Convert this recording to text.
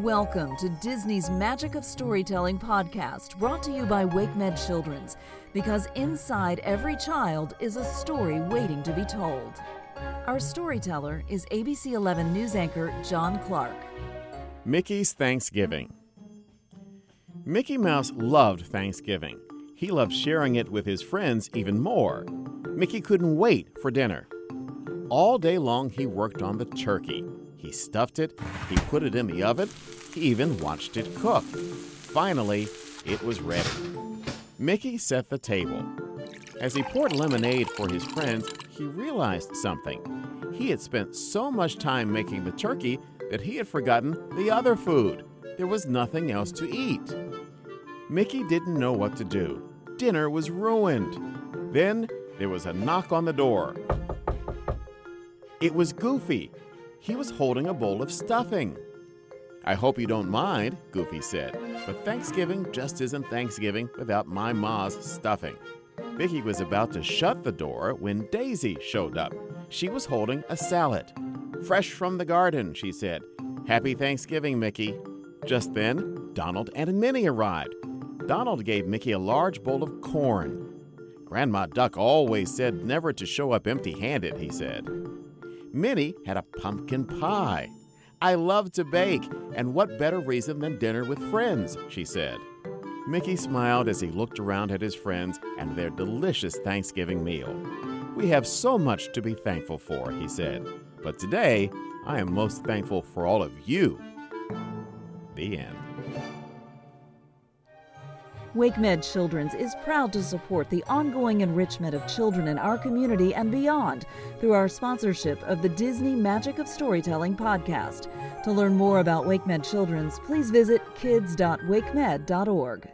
Welcome to Disney's Magic of Storytelling podcast, brought to you by WakeMed Children's, because inside every child is a story waiting to be told. Our storyteller is ABC 11 news anchor John Clark. Mickey's Thanksgiving. Mickey Mouse loved Thanksgiving. He loved sharing it with his friends even more. Mickey couldn't wait for dinner. All day long he worked on the turkey. He stuffed it, he put it in the oven, he even watched it cook. Finally, it was ready. Mickey set the table. As he poured lemonade for his friends, he realized something. He had spent so much time making the turkey that he had forgotten the other food. There was nothing else to eat. Mickey didn't know what to do. Dinner was ruined. Then there was a knock on the door. It was Goofy. He was holding a bowl of stuffing. I hope you don't mind, Goofy said, but Thanksgiving just isn't Thanksgiving without my ma's stuffing. Mickey was about to shut the door when Daisy showed up. She was holding a salad. Fresh from the garden, she said. Happy Thanksgiving, Mickey. Just then, Donald and Minnie arrived. Donald gave Mickey a large bowl of corn. Grandma Duck always said never to show up empty handed, he said. Minnie had a pumpkin pie. I love to bake, and what better reason than dinner with friends, she said. Mickey smiled as he looked around at his friends and their delicious Thanksgiving meal. We have so much to be thankful for, he said, but today I am most thankful for all of you. The end. WakeMed Children's is proud to support the ongoing enrichment of children in our community and beyond through our sponsorship of the Disney Magic of Storytelling podcast. To learn more about WakeMed Children's, please visit kids.wakemed.org.